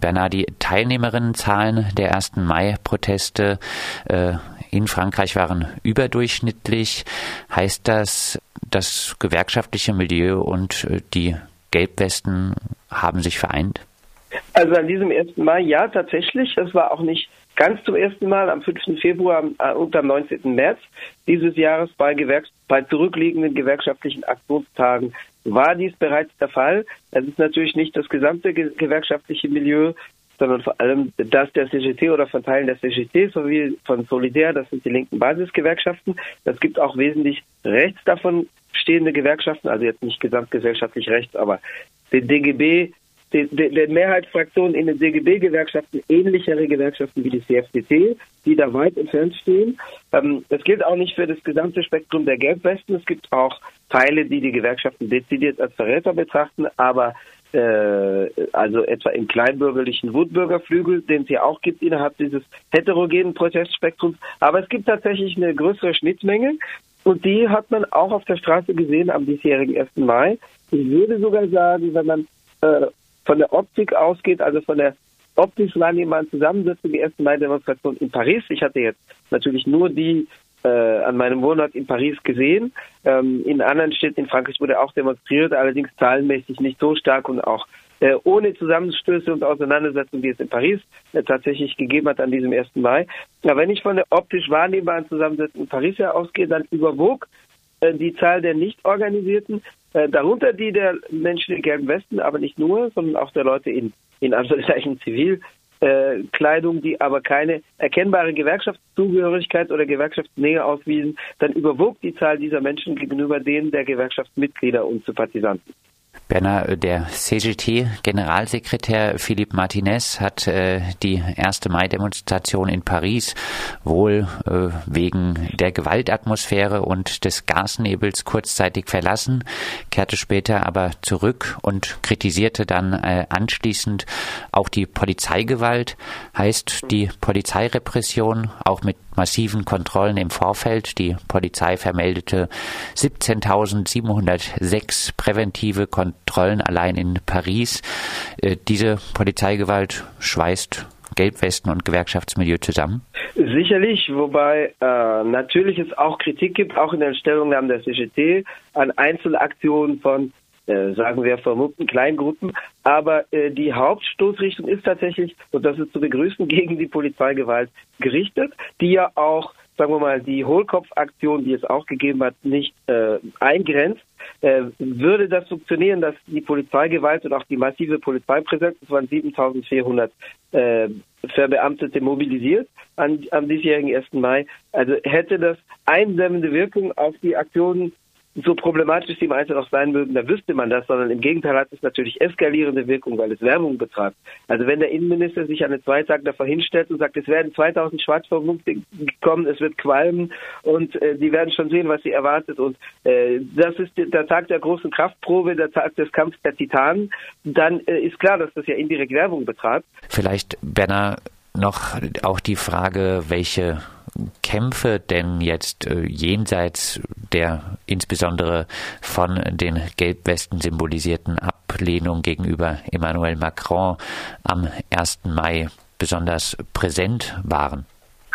Bernard, die Teilnehmerinnenzahlen der 1. Mai-Proteste äh, in Frankreich waren überdurchschnittlich. Heißt das, das gewerkschaftliche Milieu und äh, die Gelbwesten haben sich vereint? Also an diesem 1. Mai ja, tatsächlich. Es war auch nicht ganz zum ersten Mal am 5. Februar äh, und am 19. März dieses Jahres bei, Gewerks bei zurückliegenden gewerkschaftlichen Aktionstagen war dies bereits der Fall. Es ist natürlich nicht das gesamte gewerkschaftliche Milieu, sondern vor allem das der CGT oder von Teilen der CGT sowie von Solidär, das sind die linken Basisgewerkschaften. Es gibt auch wesentlich rechts davon stehende Gewerkschaften, also jetzt nicht gesamtgesellschaftlich rechts, aber den DGB, der Mehrheitsfraktionen in den DGB-Gewerkschaften ähnlichere Gewerkschaften wie die CFDT, die da weit entfernt stehen. Ähm, das gilt auch nicht für das gesamte Spektrum der Gelbwesten. Es gibt auch Teile, die die Gewerkschaften dezidiert als Verräter betrachten, aber äh, also etwa im kleinbürgerlichen Wutbürgerflügel, den es ja auch gibt innerhalb dieses heterogenen Protestspektrums. Aber es gibt tatsächlich eine größere Schnittmenge und die hat man auch auf der Straße gesehen am diesjährigen 1. Mai. Ich würde sogar sagen, wenn man äh, von der Optik ausgeht, also von der optisch wahrnehmbaren Zusammensetzung der 1. Mai-Demonstration in Paris. Ich hatte jetzt natürlich nur die äh, an meinem Wohnort in Paris gesehen. Ähm, in anderen Städten in Frankreich wurde auch demonstriert, allerdings zahlenmäßig nicht so stark und auch äh, ohne Zusammenstöße und Auseinandersetzungen, die es in Paris äh, tatsächlich gegeben hat an diesem 1. Mai. Ja, wenn ich von der optisch wahrnehmbaren Zusammensetzung in Paris her ausgehe, dann überwog äh, die Zahl der nicht organisierten äh, darunter die der Menschen in gelben Westen, aber nicht nur, sondern auch der Leute in, in Anführungszeichen Zivilkleidung, die aber keine erkennbare Gewerkschaftszugehörigkeit oder Gewerkschaftsnähe auswiesen, dann überwog die Zahl dieser Menschen gegenüber denen der Gewerkschaftsmitglieder und Sympathisanten. Berner, der CGT-Generalsekretär Philippe Martinez hat äh, die erste Mai-Demonstration in Paris wohl äh, wegen der Gewaltatmosphäre und des Gasnebels kurzzeitig verlassen, kehrte später aber zurück und kritisierte dann äh, anschließend auch die Polizeigewalt, heißt die Polizeirepression auch mit massiven Kontrollen im Vorfeld. Die Polizei vermeldete 17.706 präventive Kontrollen allein in Paris. Äh, diese Polizeigewalt schweißt Gelbwesten und Gewerkschaftsmilieu zusammen? Sicherlich, wobei äh, natürlich es auch Kritik gibt, auch in den Stellungnahmen der CGT, an Einzelaktionen von äh, sagen wir, vermummten Kleingruppen. Aber äh, die Hauptstoßrichtung ist tatsächlich, und das ist zu begrüßen, gegen die Polizeigewalt gerichtet, die ja auch, sagen wir mal, die Hohlkopfaktion, die es auch gegeben hat, nicht äh, eingrenzt. Äh, würde das funktionieren, dass die Polizeigewalt und auch die massive Polizeipräsenz, es waren 7400 äh, Verbeamtete mobilisiert an, am diesjährigen 1. Mai, also hätte das einsemmende Wirkung auf die Aktionen so problematisch die Einzelnen auch sein mögen, da wüsste man das, sondern im Gegenteil hat es natürlich eskalierende Wirkung, weil es Werbung betreibt. Also wenn der Innenminister sich an den zwei Tagen davor hinstellt und sagt, es werden 2000 Schwarzvermummte kommen, es wird qualmen und äh, die werden schon sehen, was sie erwartet und äh, das ist der Tag der großen Kraftprobe, der Tag des Kampfs der Titanen, dann äh, ist klar, dass das ja indirekt Werbung betreibt. Vielleicht, Benner, noch auch die Frage, welche Kämpfe denn jetzt äh, jenseits der insbesondere von den Gelbwesten symbolisierten Ablehnung gegenüber Emmanuel Macron am 1. Mai besonders präsent waren?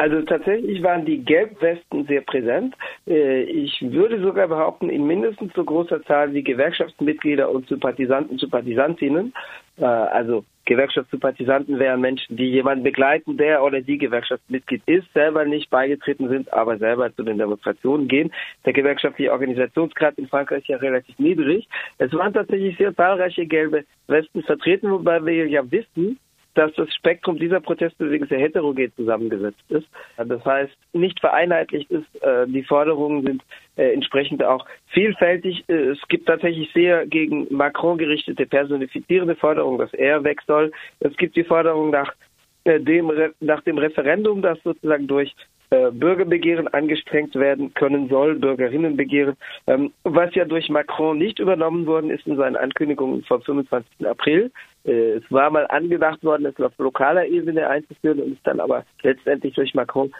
Also tatsächlich waren die Gelbwesten sehr präsent. Äh, ich würde sogar behaupten, in mindestens so großer Zahl wie Gewerkschaftsmitglieder und Sympathisanten, Sympathisantinnen. Äh, also Gewerkschaftssympathisanten wären Menschen, die jemanden begleiten, der oder die Gewerkschaftsmitglied ist, selber nicht beigetreten sind, aber selber zu den Demonstrationen gehen. Der gewerkschaftliche Organisationsgrad in Frankreich ist ja relativ niedrig. Es waren tatsächlich sehr zahlreiche gelbe Westen vertreten, wobei wir ja wissen, dass das Spektrum dieser Protestbewegung sehr heterogen zusammengesetzt ist. Das heißt, nicht vereinheitlicht ist. Äh, die Forderungen sind äh, entsprechend auch vielfältig. Äh, es gibt tatsächlich sehr gegen Macron gerichtete personifizierende Forderungen, dass er weg soll. Es gibt die Forderung nach dem, nach dem Referendum, das sozusagen durch äh, Bürgerbegehren angestrengt werden können soll, Bürgerinnenbegehren, ähm, was ja durch Macron nicht übernommen worden ist in seinen Ankündigungen vom 25. April. Äh, es war mal angedacht worden, es auf lokaler Ebene einzuführen und ist dann aber letztendlich durch Macron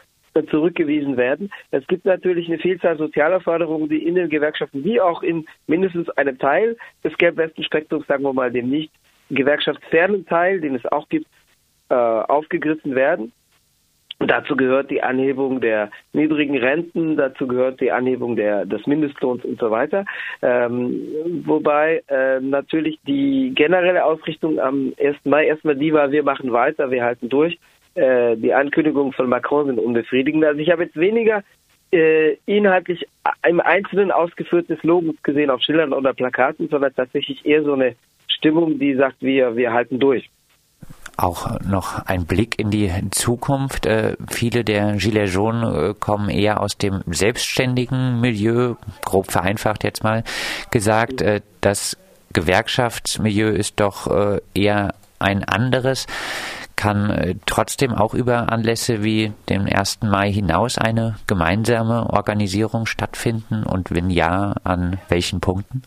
zurückgewiesen werden. Es gibt natürlich eine Vielzahl sozialer Forderungen, die in den Gewerkschaften wie auch in mindestens einem Teil des gelb-westen Spektrums, sagen wir mal, dem nicht gewerkschaftsfernen Teil, den es auch gibt, äh, aufgegriffen werden. Dazu gehört die Anhebung der niedrigen Renten, dazu gehört die Anhebung der, des Mindestlohns und so weiter. Ähm, wobei äh, natürlich die generelle Ausrichtung am 1. Mai erstmal die war, wir machen weiter, wir halten durch. Äh, die Ankündigungen von Macron sind unbefriedigend. Also ich habe jetzt weniger äh, inhaltlich im Einzelnen ausgeführtes Logos gesehen auf Schildern oder Plakaten, sondern tatsächlich eher so eine Stimmung, die sagt, wir, wir halten durch auch noch ein Blick in die Zukunft. Äh, viele der Gilets jaunes äh, kommen eher aus dem selbstständigen Milieu, grob vereinfacht jetzt mal gesagt. Äh, das Gewerkschaftsmilieu ist doch äh, eher ein anderes. Kann äh, trotzdem auch über Anlässe wie den 1. Mai hinaus eine gemeinsame Organisierung stattfinden und wenn ja, an welchen Punkten?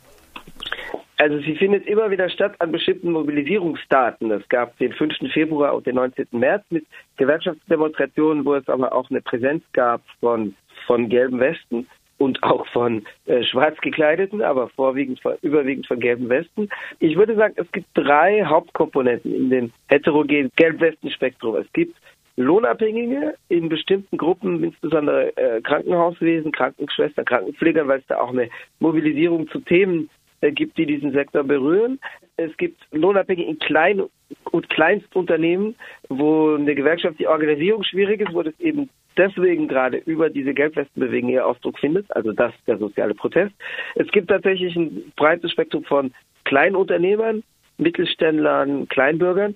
Also sie findet immer wieder statt an bestimmten Mobilisierungsdaten. Es gab den 5. Februar und den 19. März mit Gewerkschaftsdemonstrationen, wo es aber auch eine Präsenz gab von, von gelben Westen und auch von äh, schwarz gekleideten, aber vorwiegend von, überwiegend von gelben Westen. Ich würde sagen, es gibt drei Hauptkomponenten in dem heterogenen Gelb-Westen-Spektrum. Es gibt Lohnabhängige in bestimmten Gruppen, insbesondere äh, Krankenhauswesen, Krankenschwestern, Krankenpfleger, weil es da auch eine Mobilisierung zu Themen äh, gibt, die diesen Sektor berühren. Es gibt Lohnabhängige in Klein- und Kleinstunternehmen, wo eine gewerkschaftliche Organisierung schwierig ist, wo das eben deswegen gerade über diese Gelbwestenbewegung ihr Ausdruck findet, also das der soziale Protest. Es gibt tatsächlich ein breites Spektrum von Kleinunternehmern, Mittelständlern, Kleinbürgern,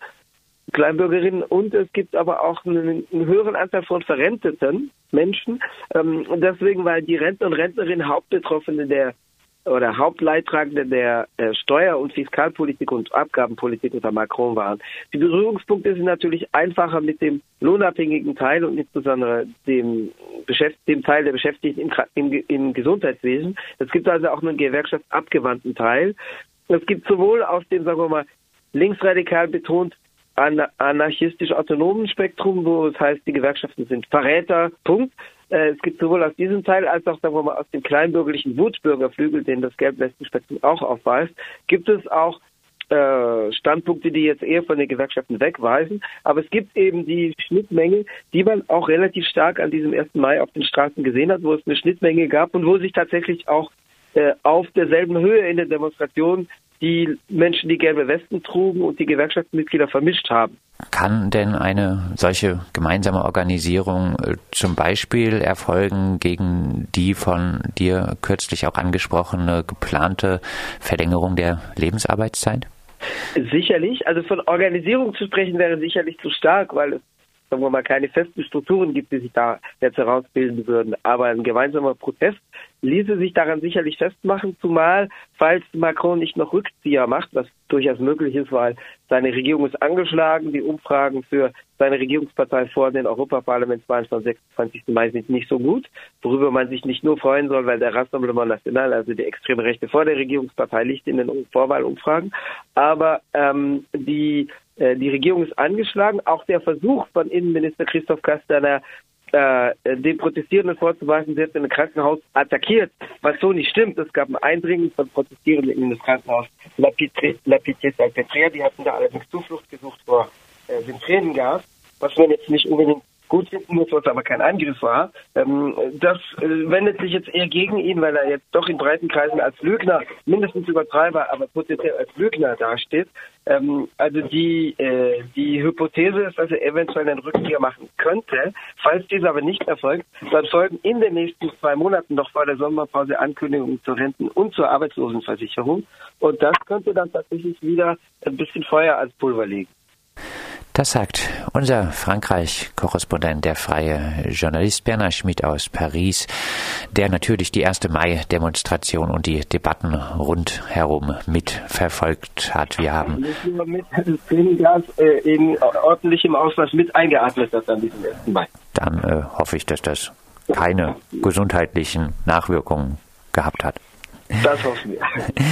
Kleinbürgerinnen und es gibt aber auch einen, einen höheren Anteil von verrenteten Menschen. Ähm, deswegen, weil die Rentner und Rentnerinnen Hauptbetroffene der oder Hauptleidtragende der äh, Steuer- und Fiskalpolitik und Abgabenpolitik unter Macron waren. Die Berührungspunkte sind natürlich einfacher mit dem lohnabhängigen Teil und insbesondere dem, Beschäft dem Teil der Beschäftigten im, im, im Gesundheitswesen. Es gibt also auch einen gewerkschaftsabgewandten Teil. Es gibt sowohl aus dem, sagen wir mal, linksradikal betont anarchistisch-autonomen Spektrum, wo es heißt, die Gewerkschaften sind Verräter, Punkt. Äh, es gibt sowohl aus diesem Teil als auch, sagen wir mal, aus dem kleinbürgerlichen Wutbürgerflügel, den das Gelbwestenspektrum auch aufweist, gibt es auch äh, Standpunkte, die jetzt eher von den Gewerkschaften wegweisen. Aber es gibt eben die Schnittmenge, die man auch relativ stark an diesem 1. Mai auf den Straßen gesehen hat, wo es eine Schnittmenge gab und wo sich tatsächlich auch äh, auf derselben Höhe in der Demonstration die Menschen, die gelbe Westen trugen und die Gewerkschaftsmitglieder vermischt haben. Kann denn eine solche gemeinsame Organisierung äh, zum Beispiel erfolgen gegen die von dir kürzlich auch angesprochene geplante Verlängerung der Lebensarbeitszeit? Sicherlich. Also von Organisierung zu sprechen wäre sicherlich zu stark, weil es sagen wir mal, keine festen Strukturen gibt, die sich da jetzt herausbilden würden. Aber ein gemeinsamer Protest ließe sich daran sicherlich festmachen, zumal falls Macron nicht noch Rückzieher macht, was durchaus möglich ist, weil seine Regierung ist angeschlagen, die Umfragen für seine Regierungspartei vor den Europaparlamentswahlen vom 26. Mai sind nicht so gut, worüber man sich nicht nur freuen soll, weil der Rassemblement National, also die extreme Rechte vor der Regierungspartei liegt in den Vorwahlumfragen, aber ähm, die die Regierung ist angeschlagen. Auch der Versuch von Innenminister Christoph Castaner, äh, den Protestierenden vorzuweisen, sie hätte ein Krankenhaus attackiert, was so nicht stimmt. Es gab ein Eindringen von Protestierenden in das Krankenhaus La Pitié Salpêtrière. Die hatten da allerdings Zuflucht gesucht vor äh, Tränengas, was man jetzt nicht unbedingt gut finden muss, was aber kein Angriff war. Ähm, das äh, wendet sich jetzt eher gegen ihn, weil er jetzt doch in breiten Kreisen als Lügner, mindestens Übertreiber, aber potenziell als Lügner dasteht. Ähm, also die, äh, die Hypothese ist, dass er eventuell einen Rückkehr machen könnte. Falls dies aber nicht erfolgt, dann folgen in den nächsten zwei Monaten noch vor der Sommerpause Ankündigungen zur Renten- und zur Arbeitslosenversicherung. Und das könnte dann tatsächlich wieder ein bisschen Feuer als Pulver legen. Das sagt unser Frankreich-Korrespondent, der freie Journalist Bernhard Schmidt aus Paris, der natürlich die 1. Mai-Demonstration und die Debatten rundherum mitverfolgt hat. Wir haben mit Tränengas äh, in ordentlichem Ausmaß mit eingeatmet hat an diesem 1. Mai. Dann äh, hoffe ich, dass das keine gesundheitlichen Nachwirkungen gehabt hat. Das hoffen wir.